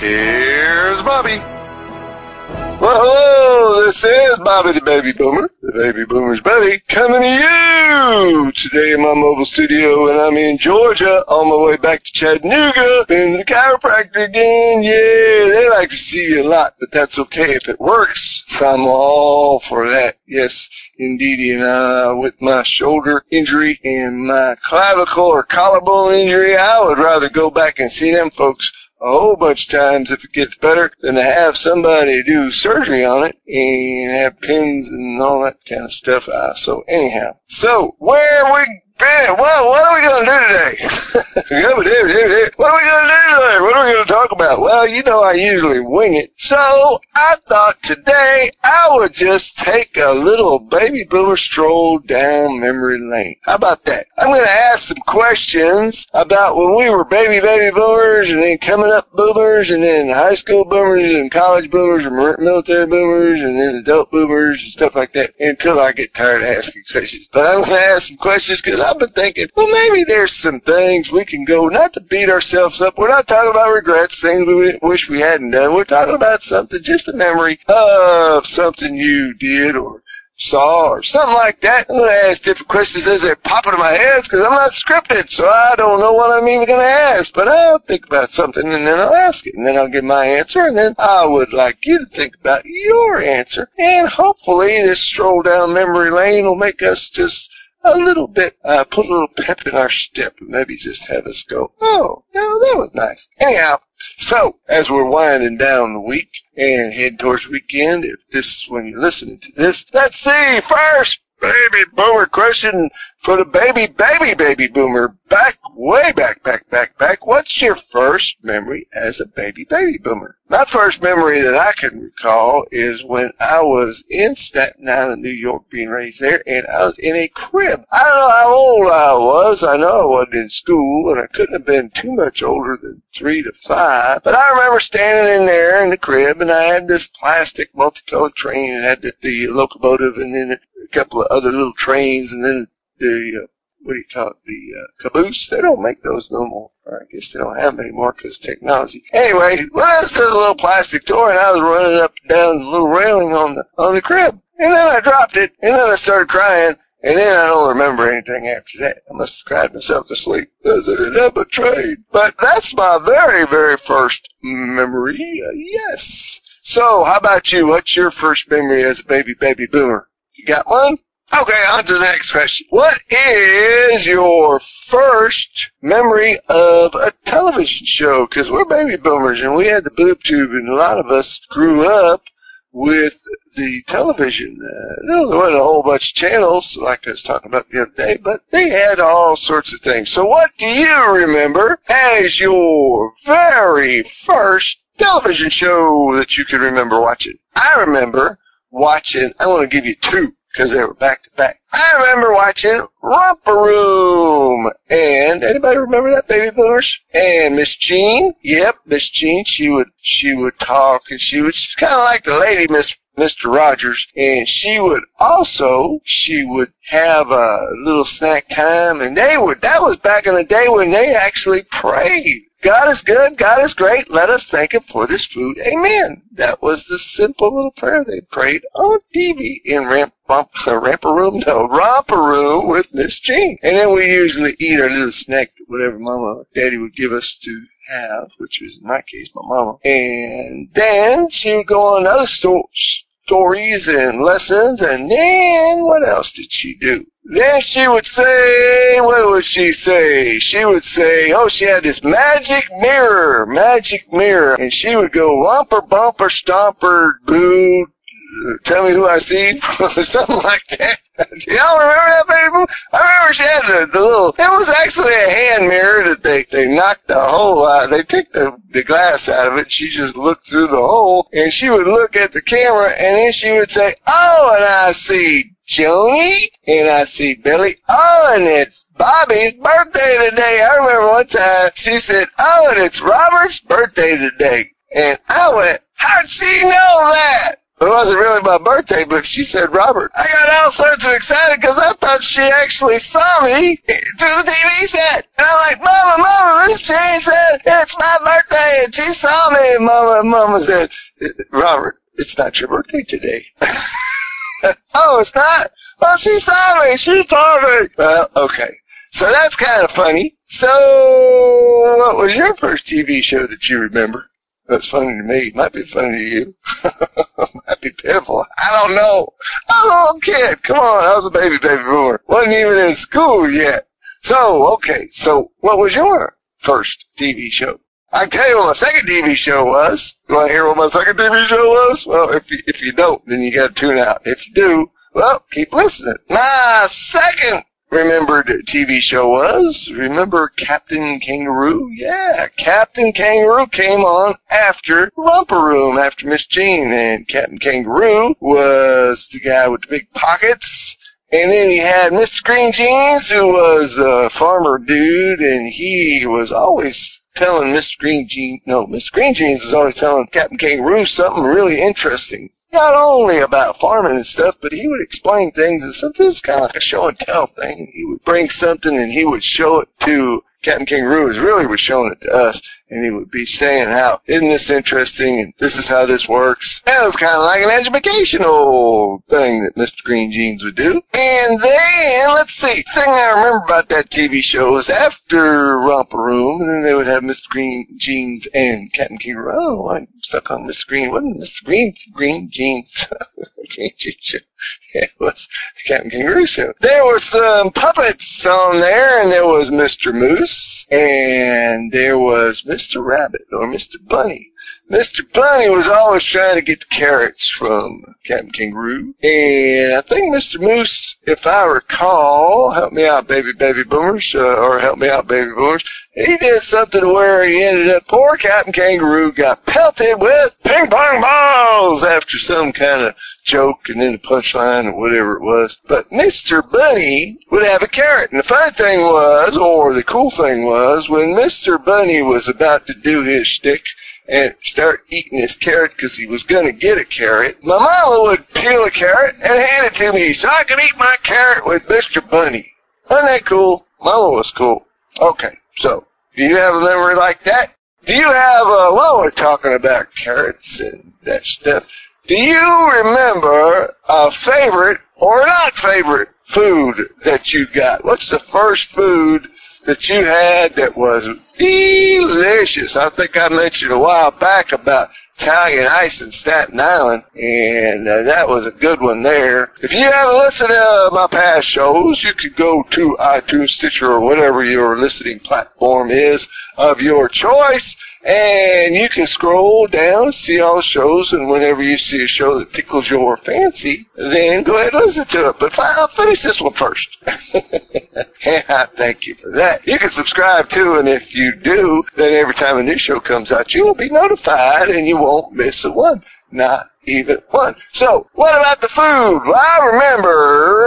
Here's Bobby. Hello, this is Bobby the Baby Boomer, the Baby Boomer's Buddy, coming to you today in my mobile studio, and I'm in Georgia, on my way back to Chattanooga, been to the chiropractor again, yeah, they like to see you a lot, but that's okay if it works, I'm all for that, yes, indeed, and uh, with my shoulder injury and my clavicle or collarbone injury, I would rather go back and see them folks a whole bunch of times if it gets better than to have somebody do surgery on it and have pins and all that kind of stuff. Uh, so anyhow, so where we been? Well, what are we going to do today? what are we going to do today? What are we going to talk about? Well, you know I usually wing it. So I thought today I would just take a little baby boomer stroll down memory lane. How about that? I'm going to ask some questions about when we were baby baby boomers and then coming up boomers and then high school boomers and college boomers and military boomers and then adult boomers and stuff like that until I get tired of asking questions. But I'm going to ask some questions because I've been thinking, well, maybe there's some things we can go, not to beat ourselves up. We're not talking about regrets, things we wish we hadn't done. We're talking about something, just a memory of something you did or saw or something like that. I'm going to ask different questions as they pop into my head because I'm not scripted, so I don't know what I'm even going to ask. But I'll think about something and then I'll ask it and then I'll give my answer and then I would like you to think about your answer. And hopefully this stroll down memory lane will make us just a little bit, uh, put a little pep in our step and maybe just have us go, oh, no, that was nice. Anyhow, so as we're winding down the week and heading towards weekend, if this is when you're listening to this, let's see, first baby boomer question for the baby, baby, baby boomer. Back, way back, back, back, back. What's your first memory as a baby, baby boomer? My first memory that I can recall is when I was in Staten Island, New York, being raised there, and I was in a crib. I don't know how old I was. I know I wasn't in school, and I couldn't have been too much older than three to five. But I remember standing in there in the crib, and I had this plastic multicolored train, and had the, the locomotive, and then couple of other little trains, and then the uh, what do you call it? The uh, caboose. They don't make those no more. Or I guess they don't have them anymore because technology. Anyway, well, that's just a little plastic toy, and I was running up and down the little railing on the on the crib, and then I dropped it, and then I started crying. And then I don't remember anything after that. I must have cried myself to sleep because I didn't a train. But that's my very, very first memory. Uh, yes. So, how about you? What's your first memory as a baby, baby boomer? You got one? Okay, on to the next question. What is your first memory of a television show? Because we're baby boomers and we had the boob tube and a lot of us grew up with the television. Uh, there wasn't a whole bunch of channels like I was talking about the other day, but they had all sorts of things. So what do you remember as your very first television show that you can remember watching? I remember watching, I want to give you two because they were back to back. I remember watching Romper Room. And anybody remember that, baby boomers? And Miss Jean, yep, Miss Jean, she would, she would talk and she was kind of like the lady Miss Mr. Rogers, and she would also, she would have a little snack time, and they would, that was back in the day when they actually prayed. God is good, God is great, let us thank him for this food. Amen. That was the simple little prayer they prayed on TV in Ramp, Romp, uh, Ramper Room, no, Romper Room with Miss Jean. And then we usually eat our little snack, whatever Mama or Daddy would give us to have, which was in my case, my mama. And then she would go on other sto- stories and lessons, and then what else did she do? Then she would say, what would she say? She would say, oh, she had this magic mirror, magic mirror. And she would go romper, bumper, stomper, boo, tell me who I see, something like that. Y'all remember that, baby? I remember she had the, the little, it was actually a hand mirror that they, they knocked the hole out. They took the, the glass out of it. She just looked through the hole and she would look at the camera and then she would say, oh, and I see Joni, and I see Billy. Oh, and it's Bobby's birthday today. I remember one time she said, oh, and it's Robert's birthday today. And I went, how'd she know that? It wasn't really my birthday, but she said, Robert, I got all sorts of excited because I thought she actually saw me through the TV set. And I'm like, Mama, Mama, Miss Jane said, it's my birthday and she saw me. And Mama, Mama said, Robert, it's not your birthday today. oh, it's not? Well, she saw me. She told me. Well, okay. So that's kind of funny. So, what was your first TV show that you remember? That's funny to me. Might be funny to you. Might be pitiful. I don't know. I was a little kid. Come on. I was a baby, baby boomer. Wasn't even in school yet. So, okay. So, what was your first TV show? I can tell you what my second TV show was. You want to hear what my second TV show was? Well, if you, if you don't, then you got to tune out. If you do, well, keep listening. My second remembered TV show was, remember Captain Kangaroo? Yeah, Captain Kangaroo came on after Romper Room, after Miss Jean, and Captain Kangaroo was the guy with the big pockets. And then he had Mr. Green Jeans, who was a farmer dude, and he was always telling Mr. Green Jeans, no, Mr. Green Jeans was always telling Captain Kangaroo something really interesting. Not only about farming and stuff, but he would explain things and something was kind of like a show and tell thing. He would bring something and he would show it to Captain Kangaroo, really was showing it to us and he would be saying how, isn't this interesting, and this is how this works. That was kind of like an educational thing that Mr. Green Jeans would do. And then, let's see, the thing I remember about that TV show was after Romper Room, and then they would have Mr. Green Jeans and Captain Kangaroo. Oh, I'm stuck on Mr. Green. Wasn't Mr. Green, Green Jeans. It was Captain Kangaroo show. There were some puppets on there, and there was Mr. Moose, and there was Mr. Mr. Rabbit or Mr. Bunny. Mr. Bunny was always trying to get the carrots from Captain Kangaroo. And I think Mr. Moose, if I recall, help me out, baby, baby boomers, uh, or help me out, baby boomers, he did something where he ended up, poor Captain Kangaroo got pelted with ping pong balls after some kind of joke and then the punchline or whatever it was. But Mr. Bunny would have a carrot. And the funny thing was, or the cool thing was, when Mr. Bunny was about to do his shtick and start eating his carrot because he was going to get a carrot, my mama would peel a carrot and hand it to me so I could eat my carrot with Mr. Bunny. Wasn't that cool? Mama was cool. Okay, so do you have a memory like that? Do you have, a, while we're talking about carrots and that stuff, do you remember a favorite or not favorite food that you got? What's the first food that you had that was delicious? I think I mentioned a while back about Italian ice in Staten Island, and uh, that was a good one there. If you haven't listened to my past shows, you could go to iTunes, Stitcher, or whatever your listening platform is of your choice, and you can scroll down, see all the shows, and whenever you see a show that tickles your fancy, then go ahead and listen to it. But I'll finish this one first. yeah, thank you for that. You can subscribe too, and if you do, then every time a new show comes out, you will be notified and you won't miss a one. Not even one. So, what about the food? Well, I remember,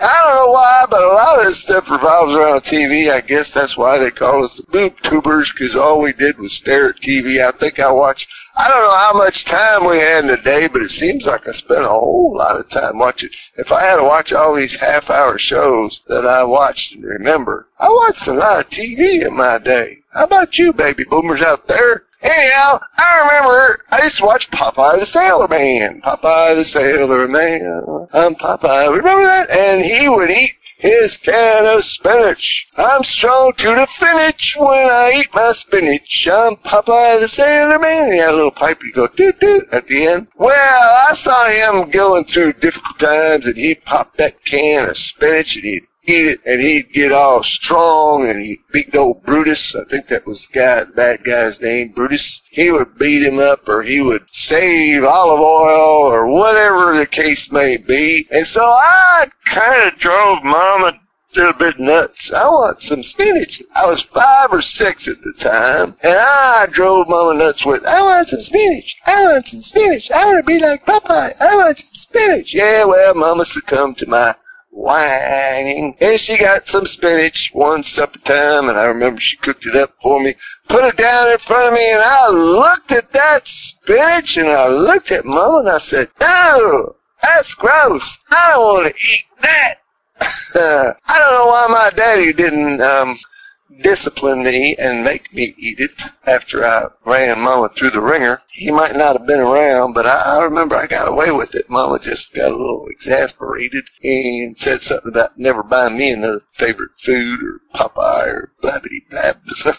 I don't know why, but a lot of this stuff revolves around TV. I guess that's why they call us the boob tubers, because all we did was stare at TV. I think I watched, I don't know how much time we had in a day, but it seems like I spent a whole lot of time watching. If I had to watch all these half hour shows that I watched and remember, I watched a lot of TV in my day. How about you, baby boomers out there? Anyhow, I remember I used to watch Popeye the Sailor Man. Popeye the Sailor Man. I'm Popeye. Remember that? And he would eat his can of spinach. I'm strong to the finish when I eat my spinach. I'm Popeye the Sailor Man. And He had a little pipe. He'd go doot doot at the end. Well, I saw him going through difficult times and he'd pop that can of spinach and he'd it and he'd get all strong and he beat old Brutus. I think that was the guy, the bad guy's name, Brutus. He would beat him up or he would save Olive Oyl or whatever the case may be. And so I kind of drove mama a bit nuts. I want some spinach. I was five or six at the time, and I drove mama nuts with, I want some spinach. I want some spinach. I want to be like Popeye. I want some spinach. Yeah, well, mama succumbed to my whining. And she got some spinach one supper time, and I remember she cooked it up for me, put it down in front of me, and I looked at that spinach, and I looked at Mama, and I said, "Oh, that's gross. I don't want to eat that." I don't know why my daddy didn't um, discipline me and make me eat it after I ran Mama through the ringer. He might not have been around, but I, I remember I got away with it. Mama just got a little exasperated and said something about never buying me another favorite food or Popeye or blabbity blab.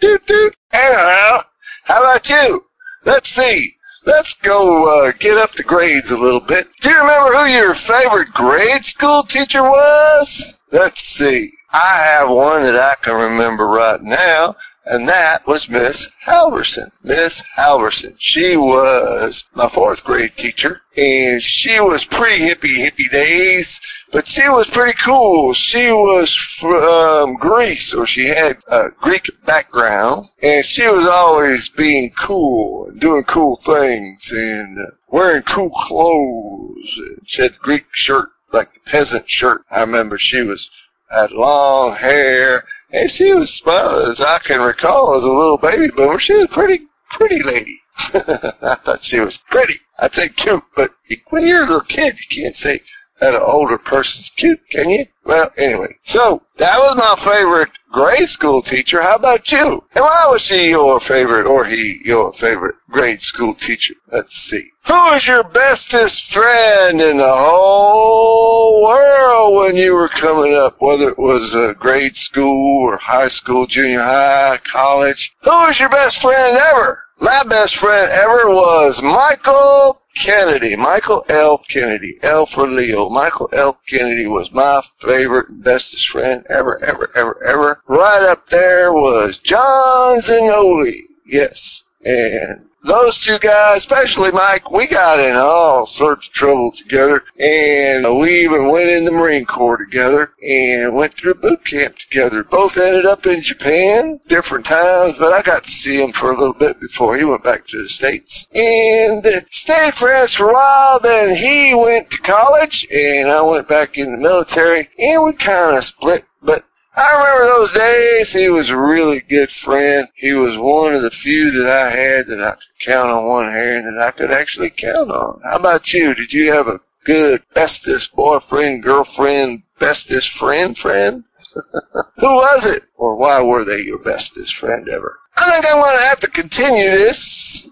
doot doot. Anyhow, how about you? Let's see. Let's go uh, get up the grades a little bit. Do you remember who your favorite grade school teacher was? Let's see. I have one that I can remember right now, and that was Miss Halverson. Miss Halverson. She was my fourth grade teacher, and she was pretty hippie, hippie days, but she was pretty cool. She was from Greece, or she had a Greek background, and she was always being cool and doing cool things and wearing cool clothes. She had the Greek shirt, like the peasant shirt. I remember she was had long hair, and she was, well, as I can recall, as a little baby boomer, she was a pretty, pretty lady. I thought she was pretty. I'd say cute, but when you're a little kid, you can't say that an older person's cute, can you? Well, anyway, so that was my favorite grade school teacher. How about you? And why was she your favorite or he your favorite grade school teacher? Let's see. Who was your bestest friend in the whole world when you were coming up, whether it was uh, grade school or high school, junior high, college? Who was your best friend ever? My best friend ever was Michael Kennedy. Michael L. Kennedy. L for Leo. Michael L. Kennedy was my favorite bestest friend ever, ever, ever, ever. Right up there was John Zanoli. Yes. And those two guys, especially Mike, we got in all sorts of trouble together, and we even went in the Marine Corps together and went through boot camp together. Both ended up in Japan, different times, but I got to see him for a little bit before he went back to the States. And stayed friends for a while, then he went to college, and I went back in the military, and we kind of split, but I remember those days. He was a really good friend. He was one of the few that I had that I could count on one hand that I could actually count on. How about you? Did you have a good bestest boyfriend, girlfriend, bestest friend, friend? Who was it? Or why were they your bestest friend ever? I think I'm going to have to continue this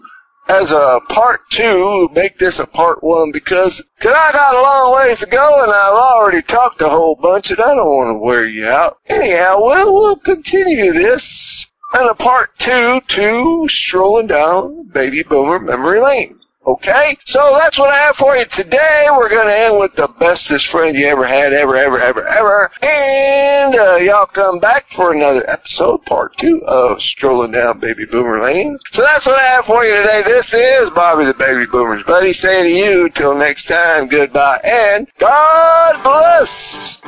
as a part two, make this a part one because cause I got a long ways to go and I've already talked a whole bunch and I don't want to wear you out. Anyhow, we'll, we'll continue this in a part two to strolling down baby boomer memory lane. Okay? So that's what I have for you today. We're going to end with the bestest friend you ever had, ever, ever, ever, ever. And uh, y'all come back for another episode, part two of Strolling Down Baby Boomer Lane. So that's what I have for you today. This is Bobby the Baby Boomer's buddy saying to you, till next time, goodbye and God bless.